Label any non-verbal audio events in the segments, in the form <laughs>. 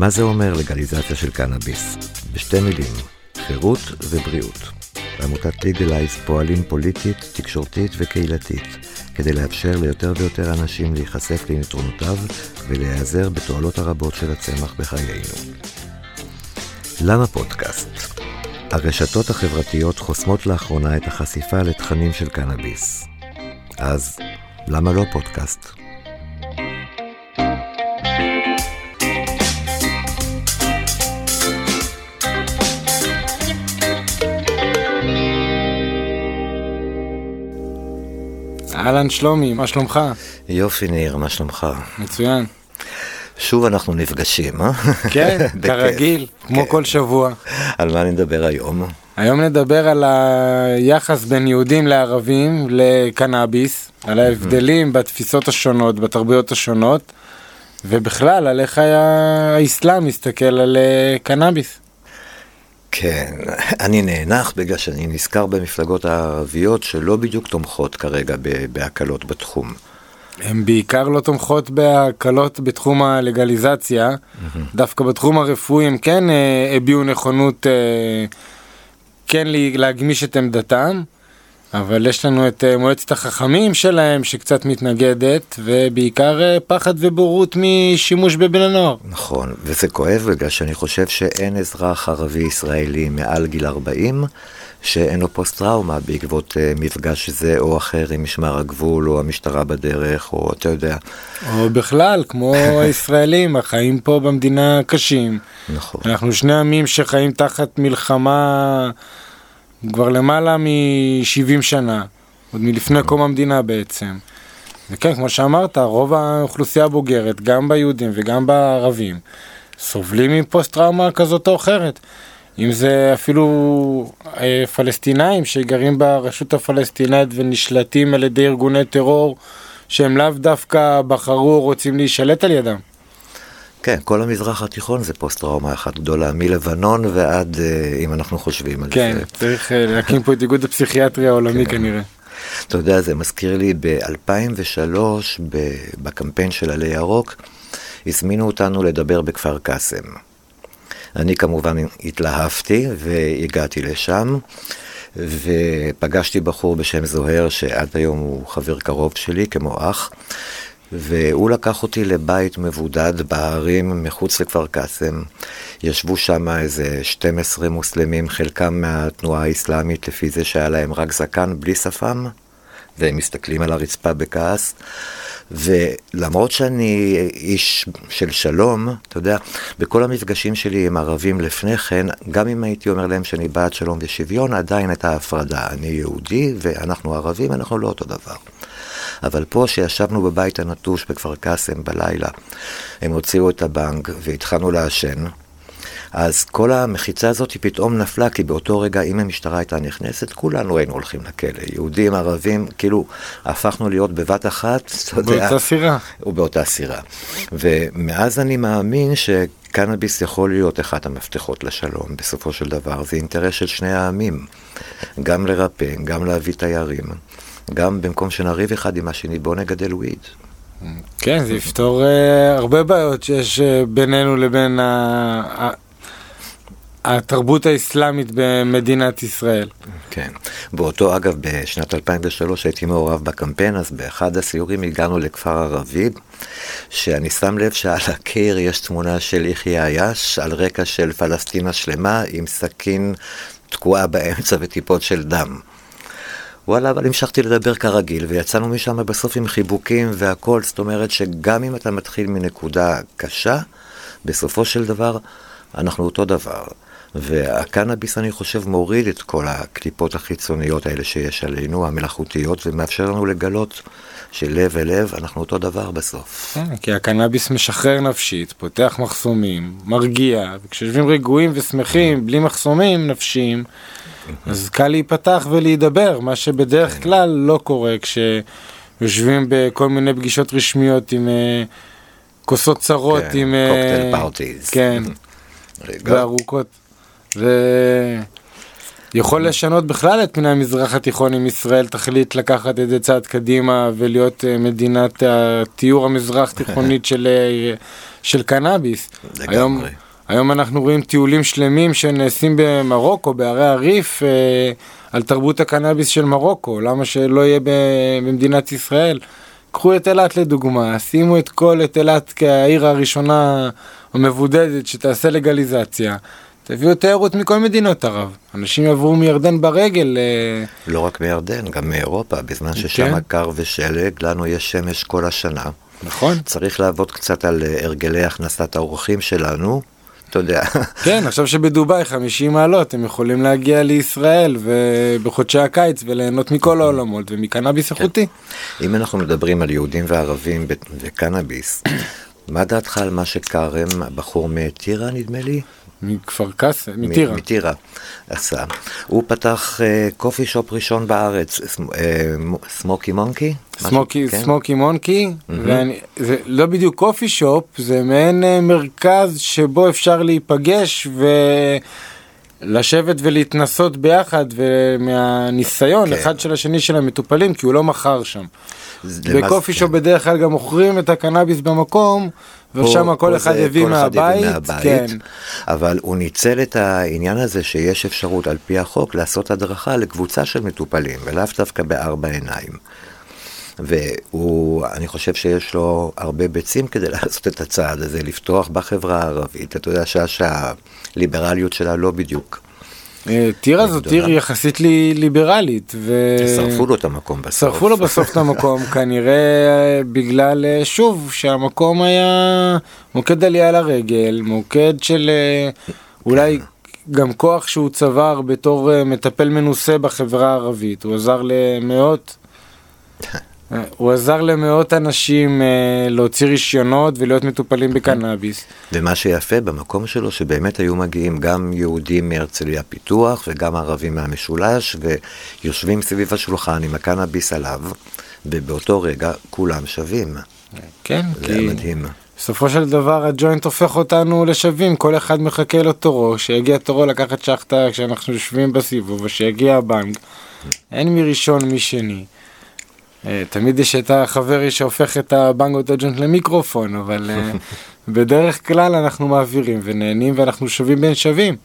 מה זה אומר לגליזציה של קנאביס? בשתי מילים, חירות ובריאות. בעמותת ליגלייז פועלים פוליטית, תקשורתית וקהילתית, כדי לאפשר ליותר ויותר אנשים להיחשף ליתרונותיו ולהיעזר בתועלות הרבות של הצמח בחיינו. למה פודקאסט? הרשתות החברתיות חוסמות לאחרונה את החשיפה לתכנים של קנאביס. אז למה לא פודקאסט? אהלן שלומי, מה שלומך? יופי ניר, מה שלומך? מצוין. שוב אנחנו נפגשים, אה? כן, <laughs> כרגיל, כמו כן. כל שבוע. על מה נדבר היום? היום נדבר על היחס בין יהודים לערבים לקנאביס, על ההבדלים בתפיסות השונות, בתרבויות השונות, ובכלל על איך היה- האסלאם מסתכל על אה, קנאביס. כן, אני נאנח בגלל שאני נזכר במפלגות הערביות שלא בדיוק תומכות כרגע בהקלות בתחום. הן בעיקר לא תומכות בהקלות בתחום הלגליזציה, דווקא בתחום הרפואי הם כן אה, הביעו נכונות אה, כן להגמיש את עמדתם, אבל יש לנו את אה, מועצת החכמים שלהם שקצת מתנגדת, ובעיקר אה, פחד ובורות משימוש בבני נוער. נכון, וזה כואב בגלל שאני חושב שאין אזרח ערבי ישראלי מעל גיל 40 שאין לו פוסט טראומה בעקבות אה, מפגש זה או אחר עם משמר הגבול או המשטרה בדרך או אתה יודע. או בכלל, כמו <laughs> הישראלים, החיים פה במדינה קשים. נכון. אנחנו שני עמים שחיים תחת מלחמה כבר למעלה מ-70 שנה, עוד מלפני קום המדינה בעצם. וכן, כמו שאמרת, רוב האוכלוסייה הבוגרת, גם ביהודים וגם בערבים, סובלים מפוסט טראומה כזאת או אחרת. אם זה אפילו אה, פלסטינאים שגרים ברשות הפלסטינאית ונשלטים על ידי ארגוני טרור שהם לאו דווקא בחרו או רוצים להישלט על ידם. כן, כל המזרח התיכון זה פוסט טראומה אחת גדולה, מלבנון ועד, אה, אם אנחנו חושבים על כן, זה. צריך אה, להקים פה את איגוד הפסיכיאטריה העולמי כן. כנראה. אתה יודע, זה מזכיר לי ב-2003, בקמפיין של עלי ירוק, הזמינו אותנו לדבר בכפר קאסם. אני כמובן התלהבתי והגעתי לשם, ופגשתי בחור בשם זוהר, שעד היום הוא חבר קרוב שלי, כמו אח, והוא לקח אותי לבית מבודד בהרים מחוץ לכפר קאסם. ישבו שם איזה 12 מוסלמים, חלקם מהתנועה האסלאמית, לפי זה שהיה להם רק זקן בלי שפם, והם מסתכלים על הרצפה בכעס. ולמרות שאני איש של שלום, אתה יודע, בכל המפגשים שלי עם ערבים לפני כן, גם אם הייתי אומר להם שאני בעד שלום ושוויון, עדיין הייתה הפרדה. אני יהודי ואנחנו ערבים, אנחנו לא אותו דבר. אבל פה שישבנו בבית הנטוש בכפר קאסם בלילה, הם הוציאו את הבנק והתחלנו לעשן. אז כל המחיצה הזאת היא פתאום נפלה, כי באותו רגע, אם המשטרה הייתה נכנסת, כולנו היינו הולכים לכלא. יהודים, ערבים, כאילו, הפכנו להיות בבת אחת, <laughs> אתה יודע, באותה סירה. ובאותה סירה. ומאז אני מאמין שקנאביס יכול להיות אחד המפתחות לשלום, בסופו של דבר. זה אינטרס של שני העמים, גם לרפא, גם להביא תיירים. גם במקום שנריב אחד עם השני, בואו נגדל וויד. כן, זה יפתור אה, הרבה בעיות שיש אה, בינינו לבין התרבות האסלאמית במדינת ישראל. כן. באותו, אגב, בשנת 2003 הייתי מעורב בקמפיין, אז באחד הסיורים הגענו לכפר ערבי, שאני שם לב שעל הקיר יש תמונה של יחיא עיאש, על רקע של פלסטינה שלמה, עם סכין תקועה באמצע וטיפות של דם. וואלה, אבל המשכתי לדבר כרגיל, ויצאנו משם בסוף עם חיבוקים והכל, זאת אומרת שגם אם אתה מתחיל מנקודה קשה, בסופו של דבר אנחנו אותו דבר. והקנאביס, אני חושב, מוריד את כל הקליפות החיצוניות האלה שיש עלינו, המלאכותיות, ומאפשר לנו לגלות שלב אל לב, אנחנו אותו דבר בסוף. כן, כי הקנאביס משחרר נפשית, פותח מחסומים, מרגיע, וכשיושבים רגועים ושמחים, בלי מחסומים נפשיים, אז קל להיפתח ולהידבר, מה שבדרך כלל לא קורה כשיושבים בכל מיני פגישות רשמיות עם אה, כוסות צרות, כן, עם... אה, קוקטייל פארטיז. כן, <laughs> וארוכות. ו... יכול לשנות בכלל את פני המזרח התיכון אם ישראל תחליט לקחת את זה צעד קדימה ולהיות אה, מדינת התיאור המזרח תיכונית של, אה, של קנאביס. לגמרי. היום, היום אנחנו רואים טיולים שלמים שנעשים במרוקו, בערי הריף, אה, על תרבות הקנאביס של מרוקו, למה שלא יהיה במדינת ישראל? קחו את אילת לדוגמה, שימו את כל את אילת כעיר הראשונה המבודדת שתעשה לגליזציה. תביאו תיירות מכל מדינות ערב. אנשים יעברו מירדן ברגל. אה, לא רק מירדן, גם מאירופה, בזמן ששם כן. קר ושלג, לנו יש שמש כל השנה. נכון. צריך לעבוד קצת על אה, הרגלי הכנסת האורחים שלנו, אתה יודע. <laughs> כן, עכשיו שבדובאי 50 מעלות, הם יכולים להגיע לישראל ובחודשי הקיץ וליהנות מכל העולמות ומקנאביס איכותי. אם אנחנו מדברים על יהודים וערבים וקנאביס, <clears throat> מה דעתך על מה שכרם, הבחור מטירה נדמה לי? מכפר קאסם, מטירה. מטירה עשה. הוא פתח אה, קופי שופ ראשון בארץ, אה, מו- סמוקי מונקי? סמוקי, כן? סמוקי מונקי, ואני, זה לא בדיוק קופי שופ, זה מעין אה, מרכז שבו אפשר להיפגש ולשבת ולהתנסות ביחד ומהניסיון כן. אחד של השני של המטופלים, כי הוא לא מכר שם. בקופי שופ בדרך כלל גם מוכרים את הקנאביס במקום, ושם כל אחד הביא מהבית, מהבית, כן. אבל הוא ניצל את העניין הזה שיש אפשרות על פי החוק לעשות הדרכה לקבוצה של מטופלים, ולאו דווקא בארבע עיניים. והוא, אני חושב שיש לו הרבה ביצים כדי <laughs> לעשות את הצעד הזה, לפתוח בחברה הערבית. אתה יודע שה- שהליברליות שלה לא בדיוק. אה, טירה גדולה. עיר יחסית לי ליברלית, ו... שרפו לו את המקום בסוף. שרפו לו בסוף את המקום, <laughs> כנראה אה, בגלל, אה, שוב, שהמקום היה מוקד עלייה לרגל, מוקד של אה, אולי גם כוח שהוא צבר בתור מטפל מנוסה בחברה הערבית, הוא עזר למאות, <laughs> הוא עזר למאות אנשים אה, להוציא רישיונות ולהיות מטופלים בקנאביס. ומה שיפה במקום שלו, שבאמת היו מגיעים גם יהודים מהרצליה פיתוח וגם ערבים מהמשולש, ויושבים סביב השולחן עם הקנאביס עליו, ובאותו רגע כולם שווים. כן, זה כי מדהים. בסופו של דבר הג'וינט הופך אותנו לשווים, כל אחד מחכה לתורו, שיגיע תורו לקחת שחטה כשאנחנו יושבים בסיבוב, ושיגיע הבנק. אין מי ראשון מי שני. אה, תמיד יש את החברי שהופך את הבנג או את הג'וינט למיקרופון, אבל אה, <laughs> בדרך כלל אנחנו מעבירים ונהנים ואנחנו שווים בין שווים.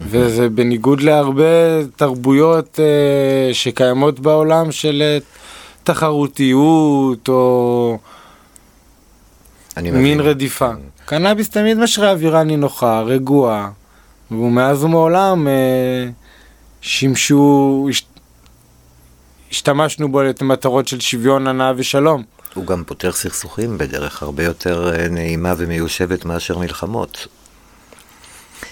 וזה בניגוד להרבה תרבויות אה, שקיימות בעולם של אה, תחרותיות או... מין. רדיפה. קנאביס תמיד משרה אווירה נינוחה, רגועה, ומאז ומעולם אה, שימשו, הש, השתמשנו בו למטרות של שוויון, הנאה ושלום. הוא גם פותר סכסוכים בדרך הרבה יותר אה, נעימה ומיושבת מאשר מלחמות.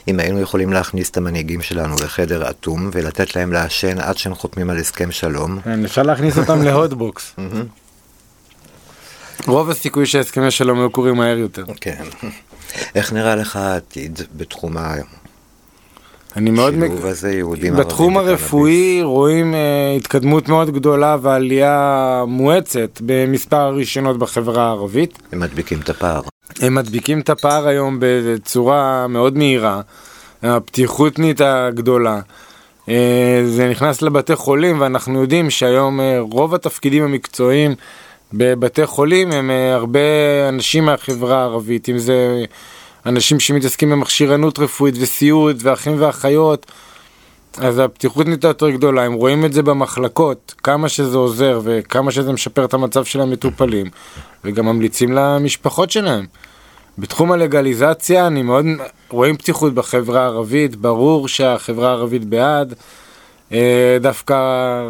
אם היינו יכולים להכניס את המנהיגים שלנו לחדר אטום ולתת להם לעשן עד שהם חותמים על הסכם שלום, כן, אפשר להכניס אותם להוטבוקס. <laughs> רוב הסיכוי שהסכמי שלום היו קורים מהר יותר. כן. <laughs> איך נראה לך העתיד בתחום אני מאוד... השילוב הזה, יהודים ערבים בתחום? הרפואי רואים אה, התקדמות מאוד גדולה ועלייה מואצת במספר הרישיונות בחברה הערבית. הם מדביקים את הפער. הם מדביקים את הפער היום בצורה מאוד מהירה, הפתיחותנית הגדולה. אה, זה נכנס לבתי חולים ואנחנו יודעים שהיום אה, רוב התפקידים המקצועיים בבתי חולים הם אה, הרבה אנשים מהחברה הערבית, אם זה אנשים שמתעסקים במכשירנות רפואית וסיעוד ואחים ואחיות, אז הפתיחות נהייתה יותר גדולה, הם רואים את זה במחלקות, כמה שזה עוזר וכמה שזה משפר את המצב של המטופלים, וגם ממליצים למשפחות שלהם. בתחום הלגליזציה אני מאוד רואים פתיחות בחברה הערבית, ברור שהחברה הערבית בעד. אה, דווקא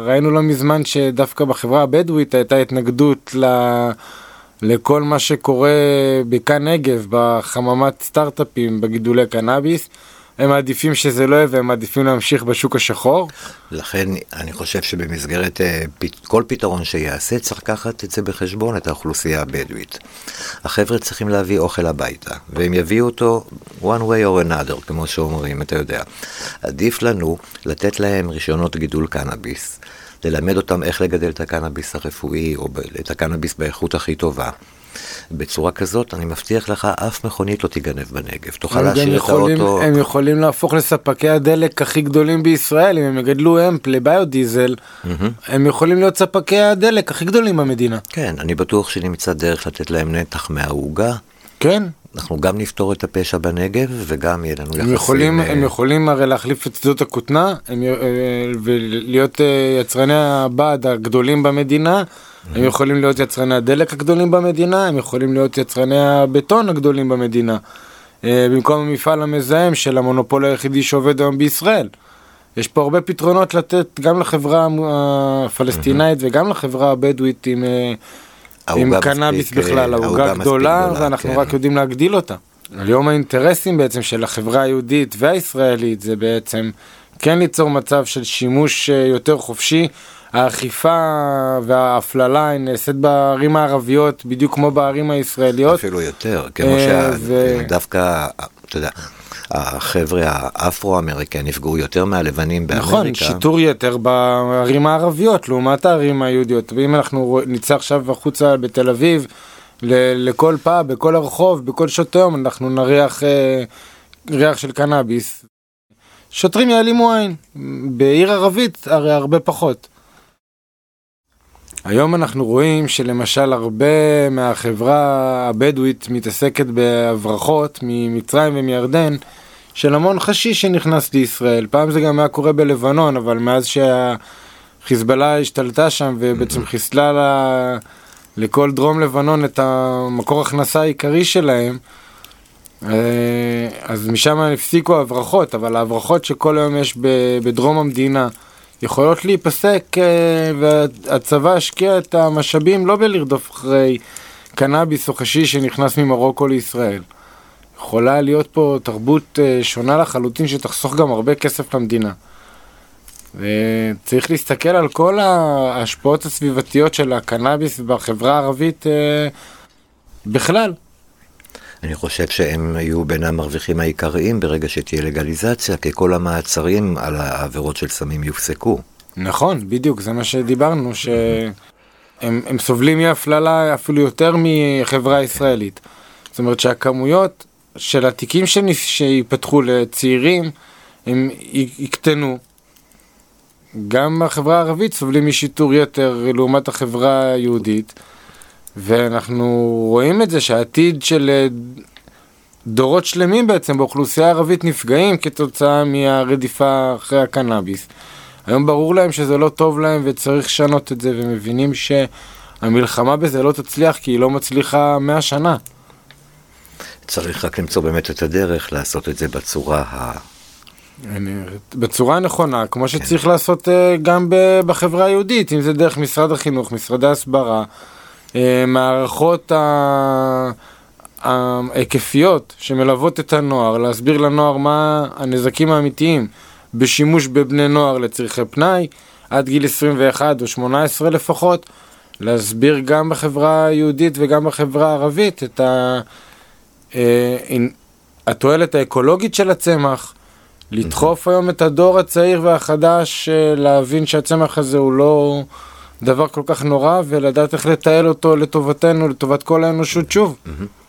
ראינו לא מזמן שדווקא בחברה הבדואית הייתה התנגדות ל... לכל מה שקורה בכאן נגב, בחממת סטארט-אפים, בגידולי קנאביס. הם מעדיפים שזה לא יהיה והם מעדיפים להמשיך בשוק השחור. לכן אני חושב שבמסגרת אה, כל פתרון שיעשה צריך לקחת את זה בחשבון, את האוכלוסייה הבדואית. החבר'ה צריכים להביא אוכל הביתה, והם יביאו אותו one way or another, כמו שאומרים, אתה יודע. עדיף לנו לתת להם רישיונות גידול קנאביס, ללמד אותם איך לגדל את הקנאביס הרפואי, או את הקנאביס באיכות הכי טובה. בצורה כזאת, אני מבטיח לך, אף מכונית לא תיגנב בנגב. תוכל להשאיר את יכולים, האוטו... הם יכולים להפוך לספקי הדלק הכי גדולים בישראל, אם הם יגדלו אמפ לביודיזל, הם יכולים להיות ספקי הדלק הכי גדולים במדינה. כן, אני בטוח שנמצא דרך לתת להם נתח מהעוגה. כן, אנחנו גם נפתור את הפשע בנגב, וגם יהיה לנו יחסים... הם יכולים, אה, הם יכולים הרי להחליף את שדות הכותנה הם, אה, ולהיות אה, יצרני הבד הגדולים במדינה, הם יכולים להיות יצרני הדלק הגדולים במדינה, הם יכולים להיות יצרני הבטון הגדולים במדינה, אה, במקום המפעל המזהם של המונופול היחידי שעובד היום בישראל. יש פה הרבה פתרונות לתת גם לחברה הפלסטינאית וגם לחברה הבדואית עם, אה, עם קנאביס מספיק, בכלל, אה, העוגה גדולה ואנחנו כן. רק יודעים להגדיל אותה. היום האינטרסים בעצם של החברה היהודית והישראלית זה בעצם כן ליצור מצב של שימוש אה, יותר חופשי. האכיפה וההפללה היא נעשית בערים הערביות בדיוק כמו בערים הישראליות. אפילו יותר, כמו אה, ו- שדווקא, אתה יודע, החבר'ה האפרו-אמריקאים נפגעו יותר מהלבנים באמריקה. נכון, שיטור יתר בערים הערביות לעומת הערים היהודיות. ואם אנחנו נצא עכשיו החוצה בתל אביב, לכל פאב, בכל הרחוב, בכל שעות היום, אנחנו נריח אה, ריח של קנאביס. שוטרים יעלימו עין, בעיר ערבית הרי הרבה פחות. היום אנחנו רואים שלמשל הרבה מהחברה הבדואית מתעסקת בהברחות ממצרים ומירדן של המון חשיש שנכנס לישראל. פעם זה גם היה קורה בלבנון, אבל מאז שהחיזבאללה השתלטה שם ובעצם חיסלה לה, לכל דרום לבנון את המקור הכנסה העיקרי שלהם, אה, אז משם הפסיקו ההברחות, אבל ההברחות שכל היום יש בדרום המדינה יכולות להיפסק אה, והצבא השקיע את המשאבים לא בלרדוף אחרי קנאביס או חשיש שנכנס ממרוקו לישראל. יכולה להיות פה תרבות אה, שונה לחלוטין שתחסוך גם הרבה כסף למדינה. וצריך להסתכל על כל ההשפעות הסביבתיות של הקנאביס בחברה הערבית אה, בכלל. אני חושב שהם יהיו בין המרוויחים העיקריים ברגע שתהיה לגליזציה, כי כל המעצרים על העבירות של סמים יופסקו. נכון, בדיוק, זה מה שדיברנו, שהם הם סובלים מהפללה אפילו יותר מחברה הישראלית. זאת אומרת שהכמויות של התיקים. שיפתחו לצעירים, הם יקטנו. גם החברה הערבית סובלים משיטור יתר לעומת החברה היהודית, ואנחנו רואים את זה שהעתיד של אה, דורות שלמים בעצם באוכלוסייה הערבית נפגעים כתוצאה מהרדיפה אחרי הקנאביס. היום ברור להם שזה לא טוב להם וצריך לשנות את זה, ומבינים שהמלחמה בזה לא תצליח כי היא לא מצליחה 100 שנה. צריך רק למצוא באמת את הדרך לעשות את זה בצורה ה... אני- בצורה הנכונה, כמו שצריך לעשות אה, גם בחברה היהודית, אם זה דרך משרד החינוך, משרדי הסברה, אה, מערכות ה- ההיקפיות שמלוות את הנוער, להסביר לנוער מה הנזקים האמיתיים בשימוש בבני נוער לצרכי פנאי, עד גיל 21 או 18 לפחות, להסביר גם בחברה היהודית וגם בחברה הערבית את ה... אה, התועלת האקולוגית של הצמח, לדחוף היום את הדור הצעיר והחדש אה, להבין שהצמח הזה הוא לא דבר כל כך נורא ולדעת איך לתעל אותו לטובתנו, לטובת כל האנושות שוב.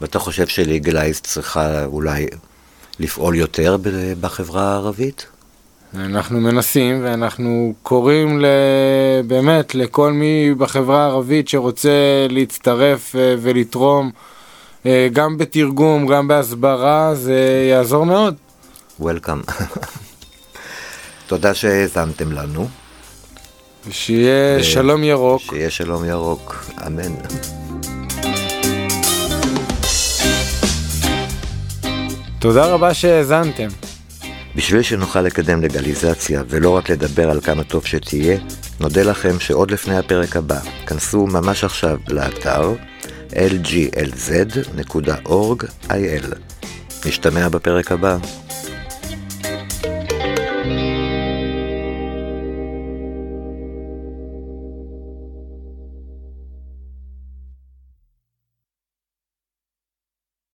ואתה חושב שליגלייז צריכה אולי לפעול יותר בחברה הערבית? אנחנו מנסים ואנחנו קוראים ל... באמת לכל מי בחברה הערבית שרוצה להצטרף אה, ולתרום אה, גם בתרגום, גם בהסברה, זה יעזור מאוד. וולקאם. <laughs> תודה שהאזנתם לנו, שיהיה ו- שלום ירוק. שיהיה שלום ירוק, אמן. תודה רבה שהאזנתם. בשביל שנוכל לקדם לגליזציה ולא רק לדבר על כמה טוב שתהיה, נודה לכם שעוד לפני הפרק הבא, כנסו ממש עכשיו לאתר lglz.org.il. נשתמע בפרק הבא.